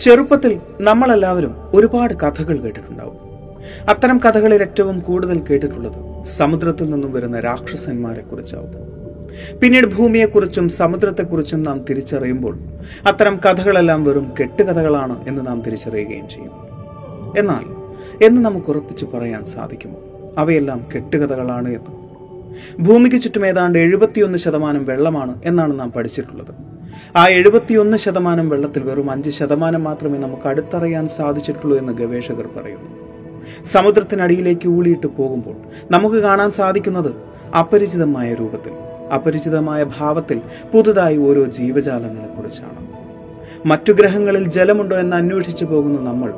ചെറുപ്പത്തിൽ നമ്മളെല്ലാവരും ഒരുപാട് കഥകൾ കേട്ടിട്ടുണ്ടാവും. അത്തരം കഥകളിൽ ഏറ്റവും കൂടുതൽ കേട്ടിട്ടുള്ളത് സമുദ്രത്തിൽ നിന്നും വരുന്ന രാക്ഷസന്മാരെ കുറിച്ചാവും. പിന്നീട് ഭൂമിയെക്കുറിച്ചും സമുദ്രത്തെക്കുറിച്ചും നാം തിരിച്ചറിയുമ്പോൾ അത്തരം കഥകളെല്ലാം വെറും കെട്ടുകഥകളാണ് എന്ന് നാം തിരിച്ചറിയുകയും ചെയ്യും. എന്നാൽ എന്ന് നമുക്ക് ഉറപ്പിച്ചു പറയാൻ സാധിക്കുമോ? അവയെല്ലാം കെട്ടുകഥകളാണ് എന്ന്. ഭൂമിക്ക് ചുറ്റും ഏതാണ്ട് എഴുപത്തിയൊന്ന് ശതമാനം വെള്ളമാണ് എന്നാണ് നാം പഠിച്ചിട്ടുള്ളത്. ആ എഴുപത്തിയൊന്ന് ശതമാനം വെള്ളത്തിൽ വെറും അഞ്ച് ശതമാനം മാത്രമേ നമുക്ക് അടുത്തറിയാൻ സാധിച്ചിട്ടുള്ളൂ എന്ന് ഗവേഷകർ പറയുന്നു. സമുദ്രത്തിനടിയിലേക്ക് ഊളിയിട്ട് പോകുമ്പോൾ നമുക്ക് കാണാൻ സാധിക്കുന്നത് അപരിചിതമായ രൂപത്തിൽ അപരിചിതമായ ഭാവത്തിൽ പുതുതായി ഓരോ ജീവജാലങ്ങളെ കുറിച്ചാണ്. മറ്റു ഗ്രഹങ്ങളിൽ ജലമുണ്ടോ എന്ന് അന്വേഷിച്ചു പോകുന്ന നമ്മൾ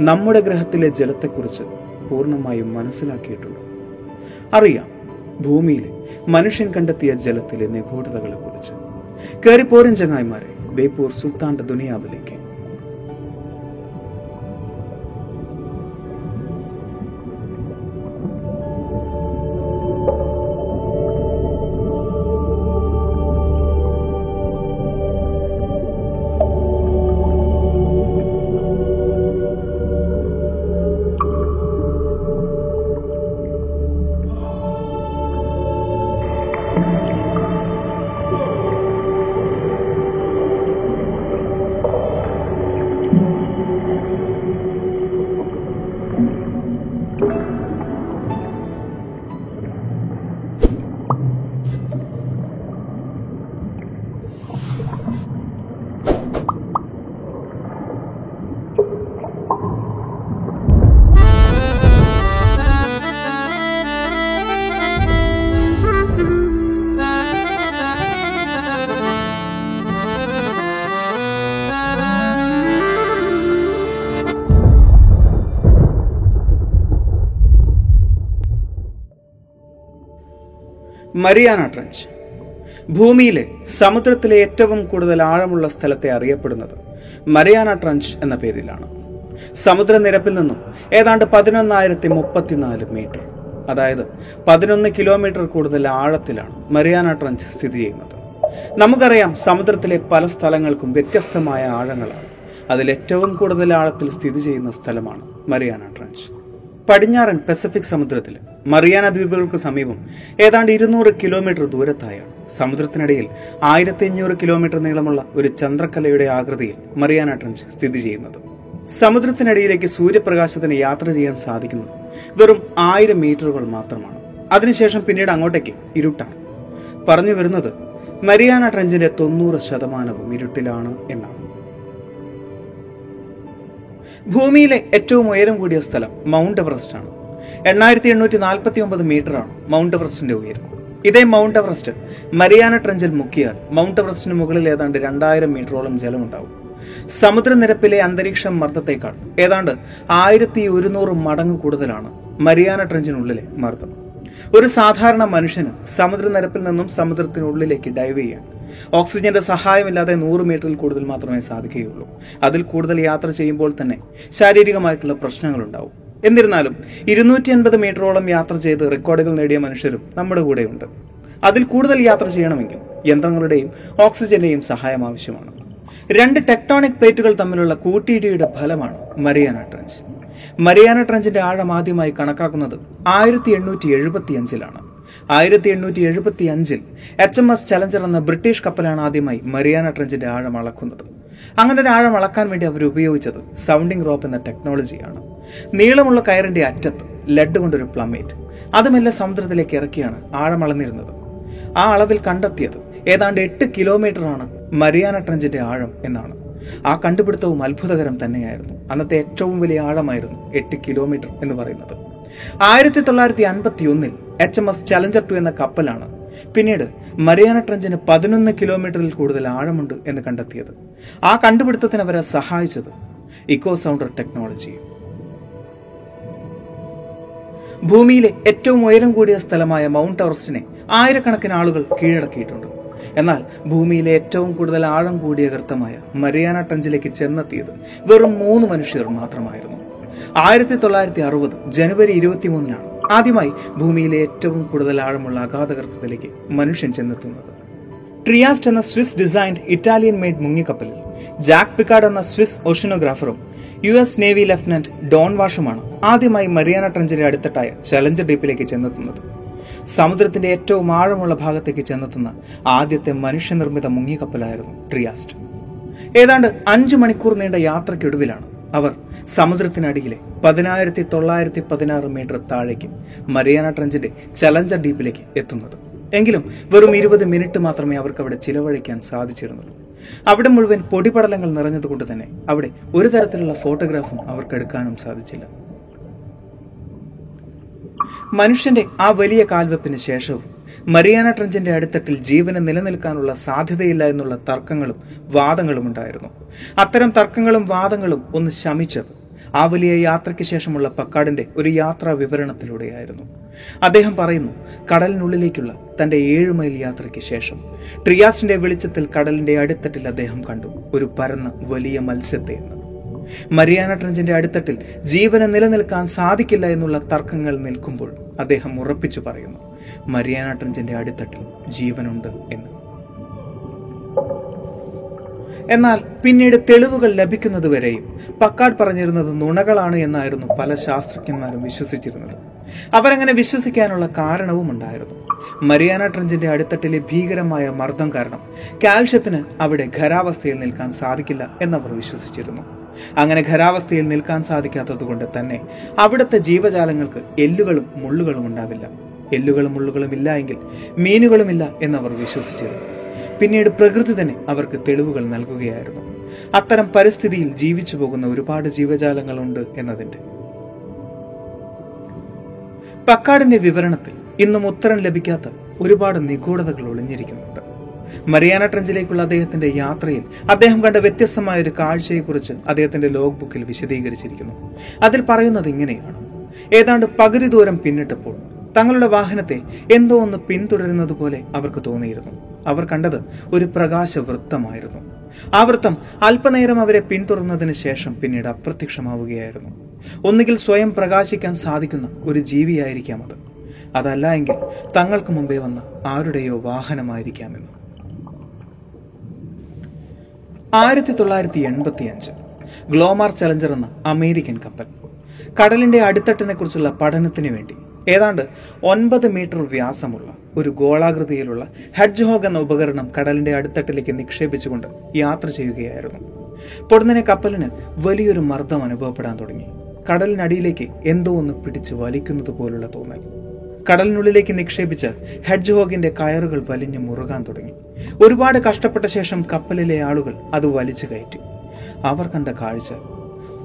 നമ്മുടെ ഗ്രഹത്തിലെ ജലത്തെക്കുറിച്ച് പൂർണമായും മനസ്സിലാക്കിയിട്ടുണ്ട്. അറിയാം ഭൂമിയിലെ മനുഷ്യൻ കണ്ടെത്തിയ ജലത്തിലെ നിഗൂഢതകളെ കുറിച്ച് കയറിപ്പോരൻ ചങ്ങായിമാരെ ബേപ്പൂർ സുൽത്താന്റെ ദുനിയാവിലേക്ക്. Mariana Trench. ഭൂമിയിലെ സമുദ്രത്തിലെ ഏറ്റവും കൂടുതൽ ആഴമുള്ള സ്ഥലത്തെ അറിയപ്പെടുന്നത് മരിയാന ട്രഞ്ച് എന്ന പേരിലാണ്. സമുദ്രനിരപ്പിൽ നിന്നും ഏതാണ്ട് പതിനൊന്നായിരത്തി മുപ്പത്തിനാല് മീറ്റർ അതായത് പതിനൊന്ന് കിലോമീറ്റർ കൂടുതൽ ആഴത്തിലാണ് മരിയാന ട്രഞ്ച് സ്ഥിതി ചെയ്യുന്നത്. നമുക്കറിയാം സമുദ്രത്തിലെ പല സ്ഥലങ്ങൾക്കും വ്യത്യസ്തമായ ആഴങ്ങളാണ്. അതിൽ ഏറ്റവും കൂടുതൽ ആഴത്തിൽ സ്ഥിതി ചെയ്യുന്ന സ്ഥലമാണ് മരിയാന ട്രഞ്ച്. പടിഞ്ഞാറൻ പസഫിക് സമുദ്രത്തിൽ മറിയാന ദ്വീപുകൾക്ക് സമീപം ഏതാണ്ട് ഇരുന്നൂറ് കിലോമീറ്റർ ദൂരത്തായാണ്. സമുദ്രത്തിനിടയിൽ ആയിരത്തി അഞ്ഞൂറ് കിലോമീറ്റർ നീളമുള്ള ഒരു ചന്ദ്രക്കലയുടെ ആകൃതിയിൽ മറിയാന ട്രഞ്ച് സ്ഥിതി ചെയ്യുന്നത്. സമുദ്രത്തിനടിയിലേക്ക് സൂര്യപ്രകാശത്തിന് യാത്ര ചെയ്യാൻ സാധിക്കുന്നത് വെറും ആയിരം മീറ്ററുകൾ മാത്രമാണ്. അതിനുശേഷം പിന്നീട് അങ്ങോട്ടേക്ക് ഇരുട്ടാണ്. പറഞ്ഞു വരുന്നത് മരിയാന ട്രഞ്ചിന്റെ തൊണ്ണൂറ് ശതമാനവും ഇരുട്ടിലാണ് എന്നാണ്. ഭൂമിയിലെ ഏറ്റവും ഉയരം കൂടിയ സ്ഥലം മൗണ്ട് എവറസ്റ്റ് ആണ്. എണ്ണായിരത്തി എണ്ണൂറ്റി നാൽപ്പത്തി ഒമ്പത് മീറ്ററാണ് മൗണ്ട് എവറസ്റ്റിന്റെ ഉയരം. ഇതേ മൗണ്ട് എവറസ്റ്റ് മരിയാന ട്രഞ്ചിൽ മുക്കിയാൽ മൗണ്ട് എവറസ്റ്റിന് മുകളിൽ ഏതാണ്ട് രണ്ടായിരം മീറ്ററോളം ജലമുണ്ടാവും. സമുദ്രനിരപ്പിലെ അന്തരീക്ഷ മർദ്ദത്തേക്കാൾ ഏതാണ്ട് ആയിരത്തി ഒരുന്നൂറ് മടങ്ങ് കൂടുതലാണ് മരിയാന ട്രഞ്ചിനുള്ളിലെ മർദ്ദം. ഒരു സാധാരണ മനുഷ്യന് സമുദ്രനിരപ്പിൽ നിന്നും സമുദ്രത്തിനുള്ളിലേക്ക് ഡൈവ് ചെയ്യാൻ ഓക്സിജന്റെ സഹായമില്ലാതെ നൂറ് മീറ്ററിൽ കൂടുതൽ മാത്രമേ സാധിക്കുകയുള്ളൂ. അതിൽ കൂടുതൽ യാത്ര ചെയ്യുമ്പോൾ തന്നെ ശാരീരികമായിട്ടുള്ള പ്രശ്നങ്ങളുണ്ടാവും. എന്നിരുന്നാലും ഇരുന്നൂറ്റി അൻപത് മീറ്ററോളം യാത്ര ചെയ്ത് റെക്കോർഡുകൾ നേടിയ മനുഷ്യരും നമ്മുടെ കൂടെയുണ്ട്. അതിൽ കൂടുതൽ യാത്ര ചെയ്യണമെങ്കിൽ യന്ത്രങ്ങളുടെയും ഓക്സിജന്റെയും സഹായം ആവശ്യമാണ്. രണ്ട് ടെക്ടോണിക് പ്ലേറ്റുകൾ തമ്മിലുള്ള കൂട്ടിയിടിയുടെ ഫലമാണ് മരിയാന ട്രഞ്ച്. മരിയാന ട്രഞ്ചിന്റെ ആഴം ആദ്യമായി കണക്കാക്കുന്നത് ആയിരത്തി എണ്ണൂറ്റി എഴുപത്തി അഞ്ചിലാണ് ആയിരത്തി എണ്ണൂറ്റി എഴുപത്തി അഞ്ചിൽ എച്ച് എം എസ് ചലഞ്ചർ എന്ന ബ്രിട്ടീഷ് കപ്പലാണ് ആദ്യമായി മരിയാന ട്രഞ്ചിന്റെ ആഴം അളക്കുന്നത്. അങ്ങനെ ഒരു ആഴം അളക്കാൻ വേണ്ടി അവർ ഉപയോഗിച്ചത് സൗണ്ടിംഗ് റോപ്പ് എന്ന ടെക്നോളജിയാണ്. നീളമുള്ള കയറിന്റെ അറ്റത്ത് ലെഡ് കൊണ്ടൊരു പ്ലമേറ്റ് അതുമെല്ലാം സമുദ്രത്തിലേക്ക് ഇറക്കിയാണ് ആഴം അളന്നിരുന്നത്. ആ അളവിൽ കണ്ടെത്തിയത് ഏതാണ്ട് എട്ട് കിലോമീറ്റർ ആണ് മരിയാന ട്രഞ്ചിന്റെ ആഴം എന്നാണ്. ആ കണ്ടുപിടുത്തവും അത്ഭുതകരം തന്നെയായിരുന്നു. അന്നത്തെ ഏറ്റവും വലിയ ആഴമായിരുന്നു എട്ട് കിലോമീറ്റർ എന്ന് പറയുന്നത്. ആയിരത്തി തൊള്ളായിരത്തി അൻപത്തി ഒന്നിൽ H M S Challenger two എന്ന കപ്പലാണ്. പിന്നീട് മരിയാന ട്രഞ്ചിന് പതിനൊന്ന് കിലോമീറ്ററിൽ കൂടുതൽ ആഴമുണ്ട് എന്ന് കണ്ടെത്തിയത്. ആ കണ്ടുപിടുത്തത്തിന് അവരെ സഹായിച്ചത് ഇക്കോ സൗണ്ടർ ടെക്നോളജി. ഭൂമിയിലെ ഏറ്റവും ഉയരം കൂടിയ സ്ഥലമായ മൗണ്ട് എവറസ്റ്റിനെ ആയിരക്കണക്കിന് ആളുകൾ കീഴടക്കിയിട്ടുണ്ട്. എന്നാൽ ഭൂമിയിലെ ഏറ്റവും കൂടുതൽ ആഴം കൂടിയ കൃത്യമായ മരിയാന ട്രഞ്ചിലേക്ക് ചെന്നെത്തിയത് വെറും മൂന്ന് മനുഷ്യർ മാത്രമായിരുന്നു. ആയിരത്തി തൊള്ളായിരത്തി അറുപത് ജനുവരി ഇരുപത്തിമൂന്നിനാണ്. ആദ്യമായി ഭൂമിയിലെ ഏറ്റവും കൂടുതൽ ആഴമുള്ള അഗാധകർത്തത്തിലേക്ക് മനുഷ്യൻ ചെന്നെത്തുന്നത്. ട്രിയാസ്റ്റ് എന്ന സ്വിസ് ഡിസൈൻഡ് ഇറ്റാലിയൻ മെയ്ഡ് മുങ്ങിക്കപ്പലിൽ ജാക്ക് പിക്കാർഡ് എന്ന Swiss ഓഷ്യനോഗ്രാഫറും U S Navy lieutenant Don വാഷുമാണ് ആദ്യമായി മരിയാന ട്രഞ്ചിന്റെ അടുത്തട്ടായ ചലഞ്ചർ ഡീപ്പിലേക്ക് ചെന്നെത്തുന്നത്. സമുദ്രത്തിന്റെ ഏറ്റവും ആഴമുള്ള ഭാഗത്തേക്ക് ചെന്നെത്തുന്ന ആദ്യത്തെ മനുഷ്യനിർമ്മിത മുങ്ങിക്കപ്പലായിരുന്നു ട്രിയാസ്റ്റ്. ഏതാണ്ട് അഞ്ചു മണിക്കൂർ നീണ്ട യാത്രയ്ക്കൊടുവിലാണ് അവർ സമുദ്രത്തിനടിയിലെ പതിനായിരത്തി തൊള്ളായിരത്തി പതിനാറ് മീറ്റർ താഴേക്ക് മരിയാന ട്രഞ്ചിന്റെ ചലഞ്ചർ ഡീപ്പിലേക്ക് എത്തുന്നത്. എങ്കിലും വെറും ഇരുപത് മിനിറ്റ് മാത്രമേ അവർക്ക് അവിടെ ചിലവഴിക്കാൻ സാധിച്ചിരുന്നുള്ളൂ. അവിടെ മുഴുവൻ പൊടിപടലങ്ങൾ നിറഞ്ഞതുകൊണ്ട് തന്നെ അവിടെ ഒരു തരത്തിലുള്ള ഫോട്ടോഗ്രാഫും അവർക്ക് എടുക്കാനും സാധിച്ചില്ല. മനുഷ്യന്റെ ആ വലിയ കാൽവെപ്പിന് ശേഷവും മരിയാന ട്രഞ്ചിന്റെ അടിത്തട്ടിൽ ജീവന് നിലനിൽക്കാനുള്ള സാധ്യതയില്ല എന്നുള്ള തർക്കങ്ങളും വാദങ്ങളും ഉണ്ടായിരുന്നു. അത്തരം തർക്കങ്ങളും വാദങ്ങളും ഒന്ന് ശമിച്ചത് ആ വലിയ യാത്രയ്ക്ക് ശേഷമുള്ള പക്കാടിന്റെ ഒരു യാത്രാ വിവരണത്തിലൂടെയായിരുന്നു. അദ്ദേഹം പറയുന്നു കടലിനുള്ളിലേക്കുള്ള തന്റെ ഏഴു മൈൽ യാത്രയ്ക്ക് ശേഷം ട്രിയാസിന്റെ വെളിച്ചത്തിൽ കടലിന്റെ അടിത്തട്ടിൽ അദ്ദേഹം കണ്ടു. ഒരു പരന്ന വലിയ മത്സ്യത്തെ എന്ന്. മരിയാന ട്രഞ്ചിന്റെ അടിത്തട്ടിൽ ജീവന് നിലനിൽക്കാൻ സാധിക്കില്ല എന്നുള്ള തർക്കങ്ങൾ നിൽക്കുമ്പോൾ അദ്ദേഹം ഉറപ്പിച്ചു പറയുന്നു മരിയാന ട്രഞ്ചിന്റെ അടിത്തട്ടിൽ ജീവനുണ്ട് എന്ന്. എന്നാൽ പിന്നീട് തെളിവുകൾ ലഭിക്കുന്നതുവരെയും പക്കാട് പറഞ്ഞിരുന്നത് നുണകളാണ് എന്നായിരുന്നു പല ശാസ്ത്രജ്ഞന്മാരും വിശ്വസിച്ചിരുന്നത്. അവരങ്ങനെ വിശ്വസിക്കാനുള്ള കാരണവും ഉണ്ടായിരുന്നു. മരിയാന ട്രഞ്ചിന്റെ അടിത്തട്ടിലെ ഭീകരമായ മർദ്ദം കാരണം കാൽഷ്യത്തിന് അവിടെ ഖരാവസ്ഥയിൽ നിൽക്കാൻ സാധിക്കില്ല എന്നവർ വിശ്വസിച്ചിരുന്നു. അങ്ങനെ ഖരാവസ്ഥയിൽ നിൽക്കാൻ സാധിക്കാത്തതുകൊണ്ട് തന്നെ അവിടുത്തെ ജീവജാലങ്ങൾക്ക് എല്ലുകളും മുള്ളുകളും ഉണ്ടാവില്ല. എല്ലുകളും മുള്ളുകളും ഇല്ല എങ്കിൽ മീനുകളുമില്ല എന്നവർ വിശ്വസിച്ചിരുന്നു. പിന്നീട് പ്രകൃതി തന്നെ അവർക്ക് തെളിവുകൾ നൽകുകയായിരുന്നു. അത്തരം പരിസ്ഥിതിയിൽ ജീവിച്ചു പോകുന്ന ഒരുപാട് ജീവജാലങ്ങളുണ്ട് എന്നതിന്റെ. പക്കാടിന്റെ വിവരണത്തിൽ ഇന്നും ഉത്തരം ലഭിക്കാത്ത ഒരുപാട് നിഗൂഢതകൾ ഒളിഞ്ഞിരിക്കുന്നുണ്ട് മരിയാന ട്രഞ്ചിലേക്കുള്ള അദ്ദേഹത്തിന്റെ യാത്രയിൽ അദ്ദേഹം കണ്ട വ്യത്യസ്തമായ ഒരു കാഴ്ചയെക്കുറിച്ച് അദ്ദേഹത്തിന്റെ ലോഗ് ബുക്കിൽ വിശദീകരിച്ചിരിക്കുന്നു. അതിൽ പറയുന്നത് ഇങ്ങനെയാണ്. ഏതാണ്ട് പകുതി ദൂരം പിന്നിട്ടപ്പോൾ തങ്ങളുടെ വാഹനത്തെ എന്തോ ഒന്ന് പിന്തുടരുന്നത് പോലെ അവർക്ക് തോന്നിയിരുന്നു. അവർ കണ്ടത് ഒരു പ്രകാശ വൃത്തമായിരുന്നു ആ വൃത്തം അല്പനേരം അവരെ പിന്തുടർന്നതിന് ശേഷം പിന്നീട് അപ്രത്യക്ഷമാവുകയായിരുന്നു. ഒന്നുകിൽ സ്വയം പ്രകാശിക്കാൻ സാധിക്കുന്ന ഒരു ജീവിയായിരിക്കാം അത്. അതല്ല എങ്കിൽ തങ്ങൾക്ക് മുമ്പേ വന്ന ആരുടെയോ വാഹനമായിരിക്കാമെന്ന്. ആയിരത്തി തൊള്ളായിരത്തി എൺപത്തി അഞ്ച് ഗ്ലോമാർ ചലഞ്ചർ എന്ന അമേരിക്കൻ കപ്പൽ. കടലിന്റെ അടിത്തട്ടിനെ കുറിച്ചുള്ള പഠനത്തിന് വേണ്ടി. ഏതാണ്ട് ഒൻപത് മീറ്റർ വ്യാസമുള്ള ഒരു ഗോളാകൃതിയിലുള്ള ഹെഡ്ജ് ഹോഗ് എന്ന ഉപകരണം കടലിന്റെ അടിത്തട്ടിലേക്ക് നിക്ഷേപിച്ചുകൊണ്ട് യാത്ര ചെയ്യുകയായിരുന്നു. പൊടുന്നനെ കപ്പലിന് വലിയൊരു മർദ്ദം അനുഭവപ്പെടാൻ തുടങ്ങി. കടലിനടിയിലേക്ക് എന്തോ ഒന്ന് പിടിച്ച് വലിക്കുന്നത് പോലുള്ള തോന്നൽ. കടലിനുള്ളിലേക്ക് നിക്ഷേപിച്ച് ഹെഡ്ജ് ഹോഗിന്റെ കയറുകൾ വലിഞ്ഞു മുറുകാൻ തുടങ്ങി. ഒരുപാട് കഷ്ടപ്പെട്ട ശേഷം കപ്പലിലെ ആളുകൾ അത് വലിച്ചു കയറ്റി. അവർ കണ്ട കാഴ്ച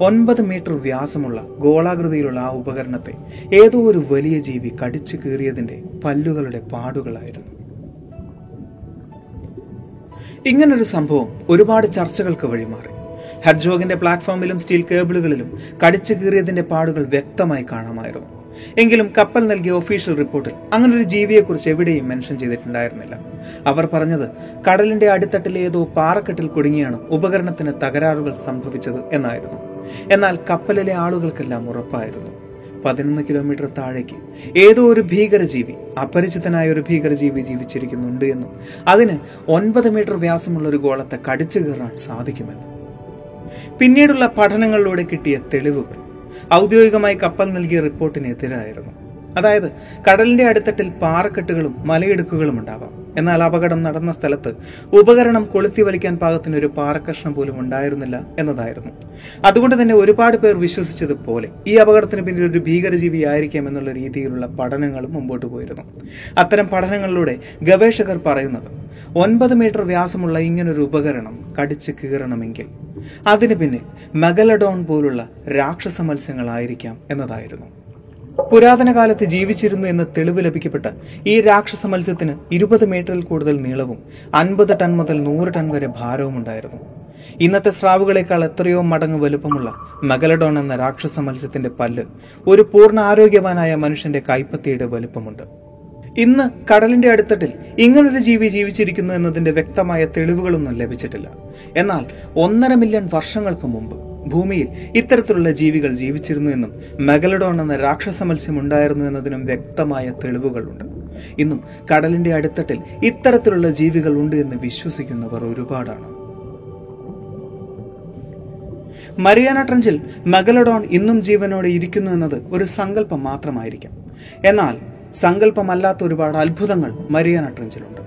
ഒൻപത് മീറ്റർ വ്യാസമുള്ള ഗോളാകൃതിയിലുള്ള ആ ഉപകരണത്തെ ഏതോ ഒരു വലിയ ജീവി കടിച്ചു കീറിയതിന്റെ പല്ലുകളുടെ പാടുകളായിരുന്നു. ഇങ്ങനൊരു സംഭവം ഒരുപാട് ചർച്ചകൾക്ക് വഴിമാറി. ഹെഡ്ജോഗിന്റെ പ്ലാറ്റ്ഫോമിലും സ്റ്റീൽ കേബിളുകളിലും കടിച്ചു കീറിയതിന്റെ പാടുകൾ വ്യക്തമായി കാണാമായിരുന്നു. എങ്കിലും കപ്പൽ നൽകിയ ഒഫീഷ്യൽ റിപ്പോർട്ടിൽ അങ്ങനൊരു ജീവിയെക്കുറിച്ച് എവിടെയും മെൻഷൻ ചെയ്തിട്ടുണ്ടായിരുന്നില്ല. അവർ പറഞ്ഞത് കടലിന്റെ അടിത്തട്ടിലെ ഏതോ പാറക്കെട്ടിൽ കുടുങ്ങിയാണ് ഉപകരണത്തിന് തകരാറുകൾ സംഭവിച്ചത് എന്നായിരുന്നു. എന്നാൽ കപ്പലിലെ ആളുകൾക്കെല്ലാം ഉറപ്പായിരുന്നു. പതിനൊന്ന് കിലോമീറ്റർ താഴേക്ക് ഏതോ ഒരു ഭീകരജീവി അപരിചിതനായ ഒരു ഭീകരജീവി ജീവിച്ചിരിക്കുന്നുണ്ട് എന്നും അതിന് ഒൻപത് മീറ്റർ വ്യാസമുള്ള ഒരു ഗോളത്തെ കടിച്ചു കയറാൻ സാധിക്കുമെന്നും. പിന്നീടുള്ള പഠനങ്ങളിലൂടെ കിട്ടിയ തെളിവുകൾ ഔദ്യോഗികമായി കപ്പൽ നൽകിയ റിപ്പോർട്ടിന് എതിരായിരുന്നു. അതായത് കടലിന്റെ അടിത്തട്ടിൽ പാറക്കെട്ടുകളും മലയിടുക്കുകളും ഉണ്ടാവാം. എന്നാൽ അപകടം നടന്ന സ്ഥലത്ത് ഉപകരണം കൊളുത്തി വലിക്കാൻ പാകത്തിന് ഒരു പാറക്കഷ്ണം പോലും ഉണ്ടായിരുന്നില്ല എന്നതായിരുന്നു. അതുകൊണ്ട് തന്നെ ഒരുപാട് പേർ വിശ്വസിച്ചതുപോലെ ഈ അപകടത്തിന് പിന്നിൽ ഒരു ഭീകരജീവി ആയിരിക്കാം എന്നുള്ള രീതിയിലുള്ള പഠനങ്ങളും മുമ്പോട്ട് പോയിരുന്നു. അത്തരം പഠനങ്ങളിലൂടെ ഗവേഷകർ പറയുന്നത് ഒൻപത് മീറ്റർ വ്യാസമുള്ള ഇങ്ങനൊരു ഉപകരണം കടിച്ച് കീറണമെങ്കിൽ അതിന് പിന്നിൽ മെഗലഡോൺ പോലുള്ള രാക്ഷസ മത്സ്യങ്ങളായിരിക്കാം എന്നതായിരുന്നു. പുരാതന കാലത്ത് ജീവിച്ചിരുന്നു എന്ന് തെളിവ് ലഭിക്കപ്പെട്ട ഈ രാക്ഷസ മത്സ്യത്തിന് ഇരുപത് മീറ്ററിൽ കൂടുതൽ നീളവും അൻപത് ടൺ മുതൽ നൂറ് ടൺ വരെ ഭാരവും ഉണ്ടായിരുന്നു. ഇന്നത്തെ സ്രാവുകളെക്കാൾ എത്രയോ മടങ്ങ് വലുപ്പമുള്ള മെഗലഡോൺ എന്ന രാക്ഷസ മത്സ്യത്തിന്റെ പല്ല് ഒരു പൂർണ ആരോഗ്യവാനായ മനുഷ്യന്റെ കൈപ്പത്തിയുടെ വലുപ്പമുണ്ട്. ഇന്ന് കടലിന്റെ അടുത്തട്ടിൽ ഇങ്ങനൊരു ജീവി ജീവിച്ചിരിക്കുന്നു എന്നതിന്റെ വ്യക്തമായ തെളിവുകളൊന്നും ലഭിച്ചിട്ടില്ല. എന്നാൽ ഒന്നര മില്യൺ വർഷങ്ങൾക്ക് മുമ്പ് ഭൂമിയിൽ ഇത്തരത്തിലുള്ള ജീവികൾ ജീവിച്ചിരുന്നു എന്നും മെഗലഡോൺ എന്ന രാക്ഷസ മത്സ്യം ഉണ്ടായിരുന്നു എന്നതിനും വ്യക്തമായ തെളിവുകളുണ്ട്. ഇന്നും കടലിന്റെ അടിത്തട്ടിൽ ഇത്തരത്തിലുള്ള ജീവികൾ ഉണ്ട് എന്ന് വിശ്വസിക്കുന്നവർ ഒരുപാടാണ്. മരിയാന ട്രഞ്ചിൽ മെഗലഡോൺ ഇന്നും ജീവനോടെ ഇരിക്കുന്നു എന്നത് ഒരു സങ്കല്പം മാത്രമായിരിക്കാം. എന്നാൽ സങ്കല്പമല്ലാത്ത ഒരുപാട് അത്ഭുതങ്ങൾ മരിയാന ട്രഞ്ചിലുണ്ട്.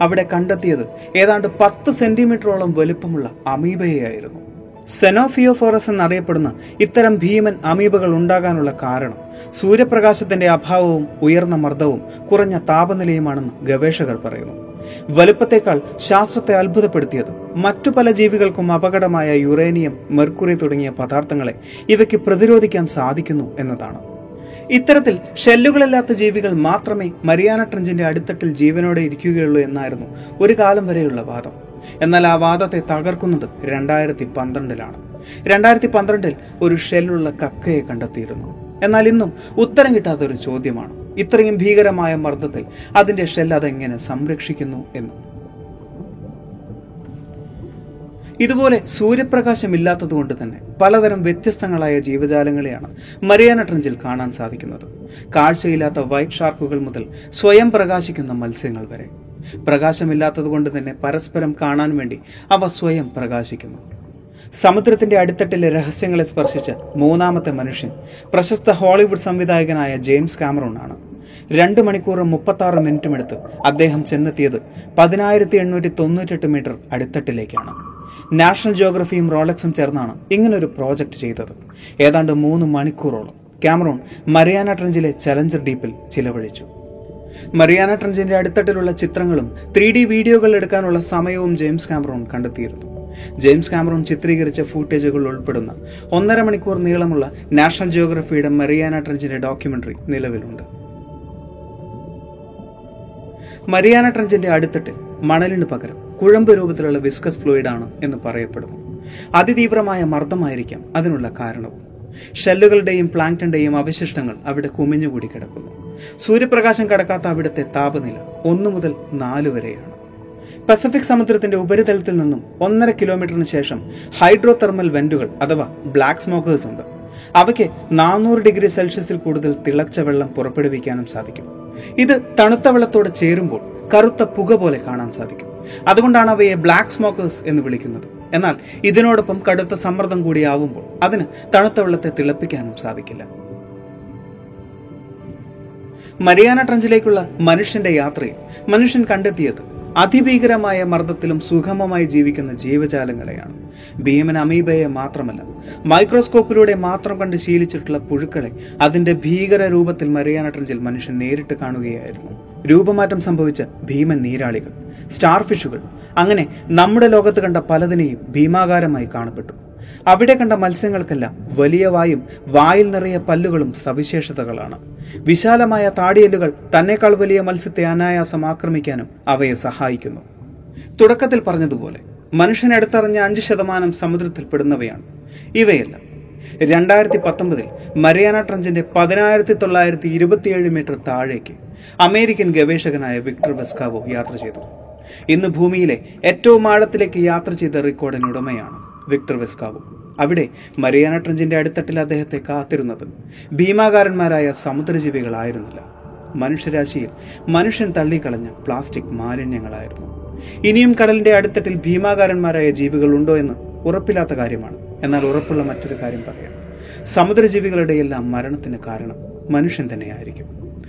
അവിടെ കണ്ടെത്തിയത് ഏതാണ്ട് പത്ത് സെന്റിമീറ്ററോളം വലുപ്പമുള്ള അമീബയായിരുന്നു സെനോഫിയോഫോറസ് എന്നറിയപ്പെടുന്ന ഇത്തരം ഭീമൻ അമീബകൾ ഉണ്ടാകാനുള്ള കാരണം സൂര്യപ്രകാശത്തിന്റെ അഭാവവും ഉയർന്ന മർദ്ദവും കുറഞ്ഞ താപനിലയുമാണെന്ന് ഗവേഷകർ പറയുന്നു. വലുപ്പത്തേക്കാൾ ശാസ്ത്രത്തെ അത്ഭുതപ്പെടുത്തിയത് മറ്റു പല ജീവികൾക്കും അപകടമായ യുറേനിയം മെർക്കുറി തുടങ്ങിയ പദാർത്ഥങ്ങളെ ഇവയ്ക്ക് പ്രതിരോധിക്കാൻ സാധിക്കുന്നു എന്നതാണ്. ഇത്തരത്തിൽ ഷെല്ലുകളില്ലാത്ത ജീവികൾ മാത്രമേ മരിയാന ട്രഞ്ചിന്റെ അടിത്തട്ടിൽ ജീവനോടെ ഇരിക്കുകയുള്ളൂ എന്നായിരുന്നു ഒരു കാലം വരെയുള്ള വാദം. എന്നാൽ ആ വാദത്തെ തകർക്കുന്നത് രണ്ടായിരത്തി പന്ത്രണ്ടിലാണ് രണ്ടായിരത്തി പന്ത്രണ്ടിൽ ഒരു ഷെല്ലുള്ള കക്കയെ കണ്ടെത്തിയിരുന്നു. എന്നാൽ ഇന്നും ഉത്തരം കിട്ടാത്ത ഒരു ചോദ്യമാണ്. ഇത്രയും ഭീകരമായ മർദ്ദത്തിൽ അതിന്റെ ഷെൽ അതെങ്ങനെ സംരക്ഷിക്കുന്നു എന്ന്. ഇതുപോലെ സൂര്യപ്രകാശം ഇല്ലാത്തതുകൊണ്ട് തന്നെ പലതരം വ്യത്യസ്തങ്ങളായ ജീവജാലങ്ങളെയാണ് മരിയാന ട്രഞ്ചിൽ കാണാൻ സാധിക്കുന്നത്. കാഴ്ചയില്ലാത്ത വൈറ്റ് ഷാർക്കുകൾ മുതൽ സ്വയം പ്രകാശിക്കുന്ന മത്സ്യങ്ങൾ വരെ. പ്രകാശമില്ലാത്തതുകൊണ്ട് തന്നെ പരസ്പരം കാണാൻ വേണ്ടി അവ സ്വയം പ്രകാശിക്കുന്നു. സമുദ്രത്തിന്റെ അടിത്തട്ടിലെ രഹസ്യങ്ങളെ സ്പർശിച്ച മൂന്നാമത്തെ മനുഷ്യൻ പ്രശസ്ത ഹോളിവുഡ് സംവിധായകനായ ജെയിംസ് കാമറൂൺ ആണ് രണ്ട് മണിക്കൂറും മുപ്പത്തി ആറ് മിനിറ്റും എടുത്ത് അദ്ദേഹം ചെന്നെത്തിയത് പതിനായിരത്തി എണ്ണൂറ്റി തൊണ്ണൂറ്റെട്ട് മീറ്റർ അടിത്തട്ടിലേക്കാണ്. നാഷണൽ ജിയോഗ്രഫിയും റോളക്സും ചേർന്നാണ് ഇങ്ങനൊരു പ്രോജക്റ്റ് ചെയ്തത്. ഏതാണ്ട് മൂന്ന് മണിക്കൂറോളം ക്യാമറൂൺ മരിയാന ട്രഞ്ചിലെ ചലഞ്ചർ ഡീപ്പിൽ ചിലവഴിച്ചു. മറിയാന ട്രഞ്ചിന്റെ അടിത്തട്ടിലുള്ള ചിത്രങ്ങളും ത്രീ ഡി വീഡിയോകൾ എടുക്കാനുള്ള സമയവും ജെയിംസ് കാമറോൺ കണ്ടെത്തിയിരുന്നു. ജെയിംസ് കാമറോൺ ചിത്രീകരിച്ച ഫൂട്ടേജുകൾ ഉൾപ്പെടുന്ന ഒന്നര മണിക്കൂർ നീളമുള്ള നാഷണൽ ജിയോഗ്രഫിയുടെ മറിയാന ട്രഞ്ചിന്റെ ഡോക്യുമെന്ററി നിലവിലുണ്ട്. മരിയാന ട്രഞ്ചിന്റെ അടിത്തട്ടിൽ മണലിന് പകരം കുഴമ്പ് രൂപത്തിലുള്ള വിസ്കസ് ഫ്ലൂയിഡ് എന്ന് പറയപ്പെടുന്നു. അതിതീവ്രമായ മർദ്ദമായിരിക്കാം അതിനുള്ള കാരണവും. ഷെല്ലുകളുടെയും പ്ലാങ്ക്ടന്റെയും അവശിഷ്ടങ്ങൾ അവിടെ കുമിഞ്ഞുകൂടി കിടക്കുന്നു. സൂര്യപ്രകാശം കടക്കാത്ത അവിടുത്തെ താപനില ഒന്നു മുതൽ നാല് വരെയാണ്. പസഫിക് സമുദ്രത്തിന്റെ ഉപരിതലത്തിൽ നിന്നും ഒന്നര കിലോമീറ്ററിന് ശേഷം ഹൈഡ്രോ തെർമൽ വെന്റുകൾ അഥവാ ബ്ലാക്ക് സ്മോക്കേഴ്സ് ഉണ്ട്. അവയ്ക്ക് നാനൂറ് ഡിഗ്രി സെൽഷ്യസിൽ കൂടുതൽ തിളച്ച വെള്ളം പുറപ്പെടുവിക്കാനും സാധിക്കും. ഇത് തണുത്ത വെള്ളത്തോട് ചേരുമ്പോൾ കറുത്ത പുക പോലെ കാണാൻ സാധിക്കും. അതുകൊണ്ടാണ് അവയെ ബ്ലാക്ക് സ്മോക്കേഴ്സ് എന്ന് വിളിക്കുന്നത്. എന്നാൽ ഇതിനോടൊപ്പം കടുത്ത സമ്മർദ്ദം കൂടിയാവുമ്പോൾ അതിന് തണുത്ത വെള്ളത്തെ തിളപ്പിക്കാനും സാധിക്കില്ല. മരിയാന ട്രഞ്ചിലേക്കുള്ള മനുഷ്യന്റെ യാത്രയിൽ മനുഷ്യൻ കണ്ടെത്തിയത് അതിഭീകരമായ മർദ്ദത്തിലും സുഗമമായി ജീവിക്കുന്ന ജീവജാലങ്ങളെയാണ്. ഭീമൻ അമീബയെ മാത്രമല്ല മൈക്രോസ്കോപ്പിലൂടെ മാത്രം കണ്ട് ശീലിച്ചിട്ടുള്ള പുഴുക്കളെ അതിന്റെ ഭീകര രൂപത്തിൽ മരിയാന ട്രഞ്ചിൽ മനുഷ്യൻ നേരിട്ട് കാണുകയായിരുന്നു. രൂപമാറ്റം സംഭവിച്ച ഭീമൻ നീരാളികൾ സ്റ്റാർ ഫിഷുകൾ അങ്ങനെ നമ്മുടെ ലോകത്ത് കണ്ട പലതിനെയും ഭീമാകാരമായി കാണപ്പെട്ടു. അവിടെ കണ്ട മത്സ്യങ്ങൾക്കെല്ലാം വലിയ വായും വായിൽ നിറയെ പല്ലുകളും സവിശേഷതകളാണ്. വിശാലമായ താടിയല്ലുകൾ തന്നെക്കാൾ വലിയ മത്സ്യത്തെ അനായാസം ആക്രമിക്കാനും അവയെ സഹായിക്കുന്നു. തുടക്കത്തിൽ പറഞ്ഞതുപോലെ മനുഷ്യൻ എടുത്തറിഞ്ഞ അഞ്ച് ശതമാനം സമുദ്രത്തിൽപ്പെടുന്നവയാണ് ഇവയെല്ലാം. രണ്ടായിരത്തി പത്തൊമ്പതിൽ മരിയാന ട്രഞ്ചിന്റെ പതിനായിരത്തി തൊള്ളായിരത്തി ഇരുപത്തിയേഴ് മീറ്റർ താഴേക്ക് അമേരിക്കൻ ഗവേഷകനായ വിക്ടർ വെസ്കാവോ യാത്ര ചെയ്തു. ഇന്ന് ഭൂമിയിലെ ഏറ്റവും ആഴത്തിലേക്ക് യാത്ര ചെയ്ത റെക്കോർഡിന് ഉടമയാണ് വിക്ടർ വെസ്കാവോ. അവിടെ മരിയാന ട്രഞ്ചിന്റെ അടിത്തട്ടിൽ അദ്ദേഹത്തെ കാത്തിരുന്നത് ഭീമാകാരന്മാരായ സമുദ്രജീവികളായിരുന്നില്ല. മനുഷ്യരാശിയിൽ മനുഷ്യൻ തള്ളിക്കളഞ്ഞ പ്ലാസ്റ്റിക് മാലിന്യങ്ങളായിരുന്നു. ഇനിയും കടലിന്റെ അടിത്തട്ടിൽ ഭീമാകാരന്മാരായ ജീവികൾ ഉണ്ടോ എന്ന് ഉറപ്പില്ലാത്ത കാര്യമാണ്. എന്നാൽ ഉറപ്പുള്ള മറ്റൊരു കാര്യം പറയാം. സമുദ്രജീവികളുടെ എല്ലാം മരണത്തിന് കാരണം മനുഷ്യൻ തന്നെയായിരിക്കും.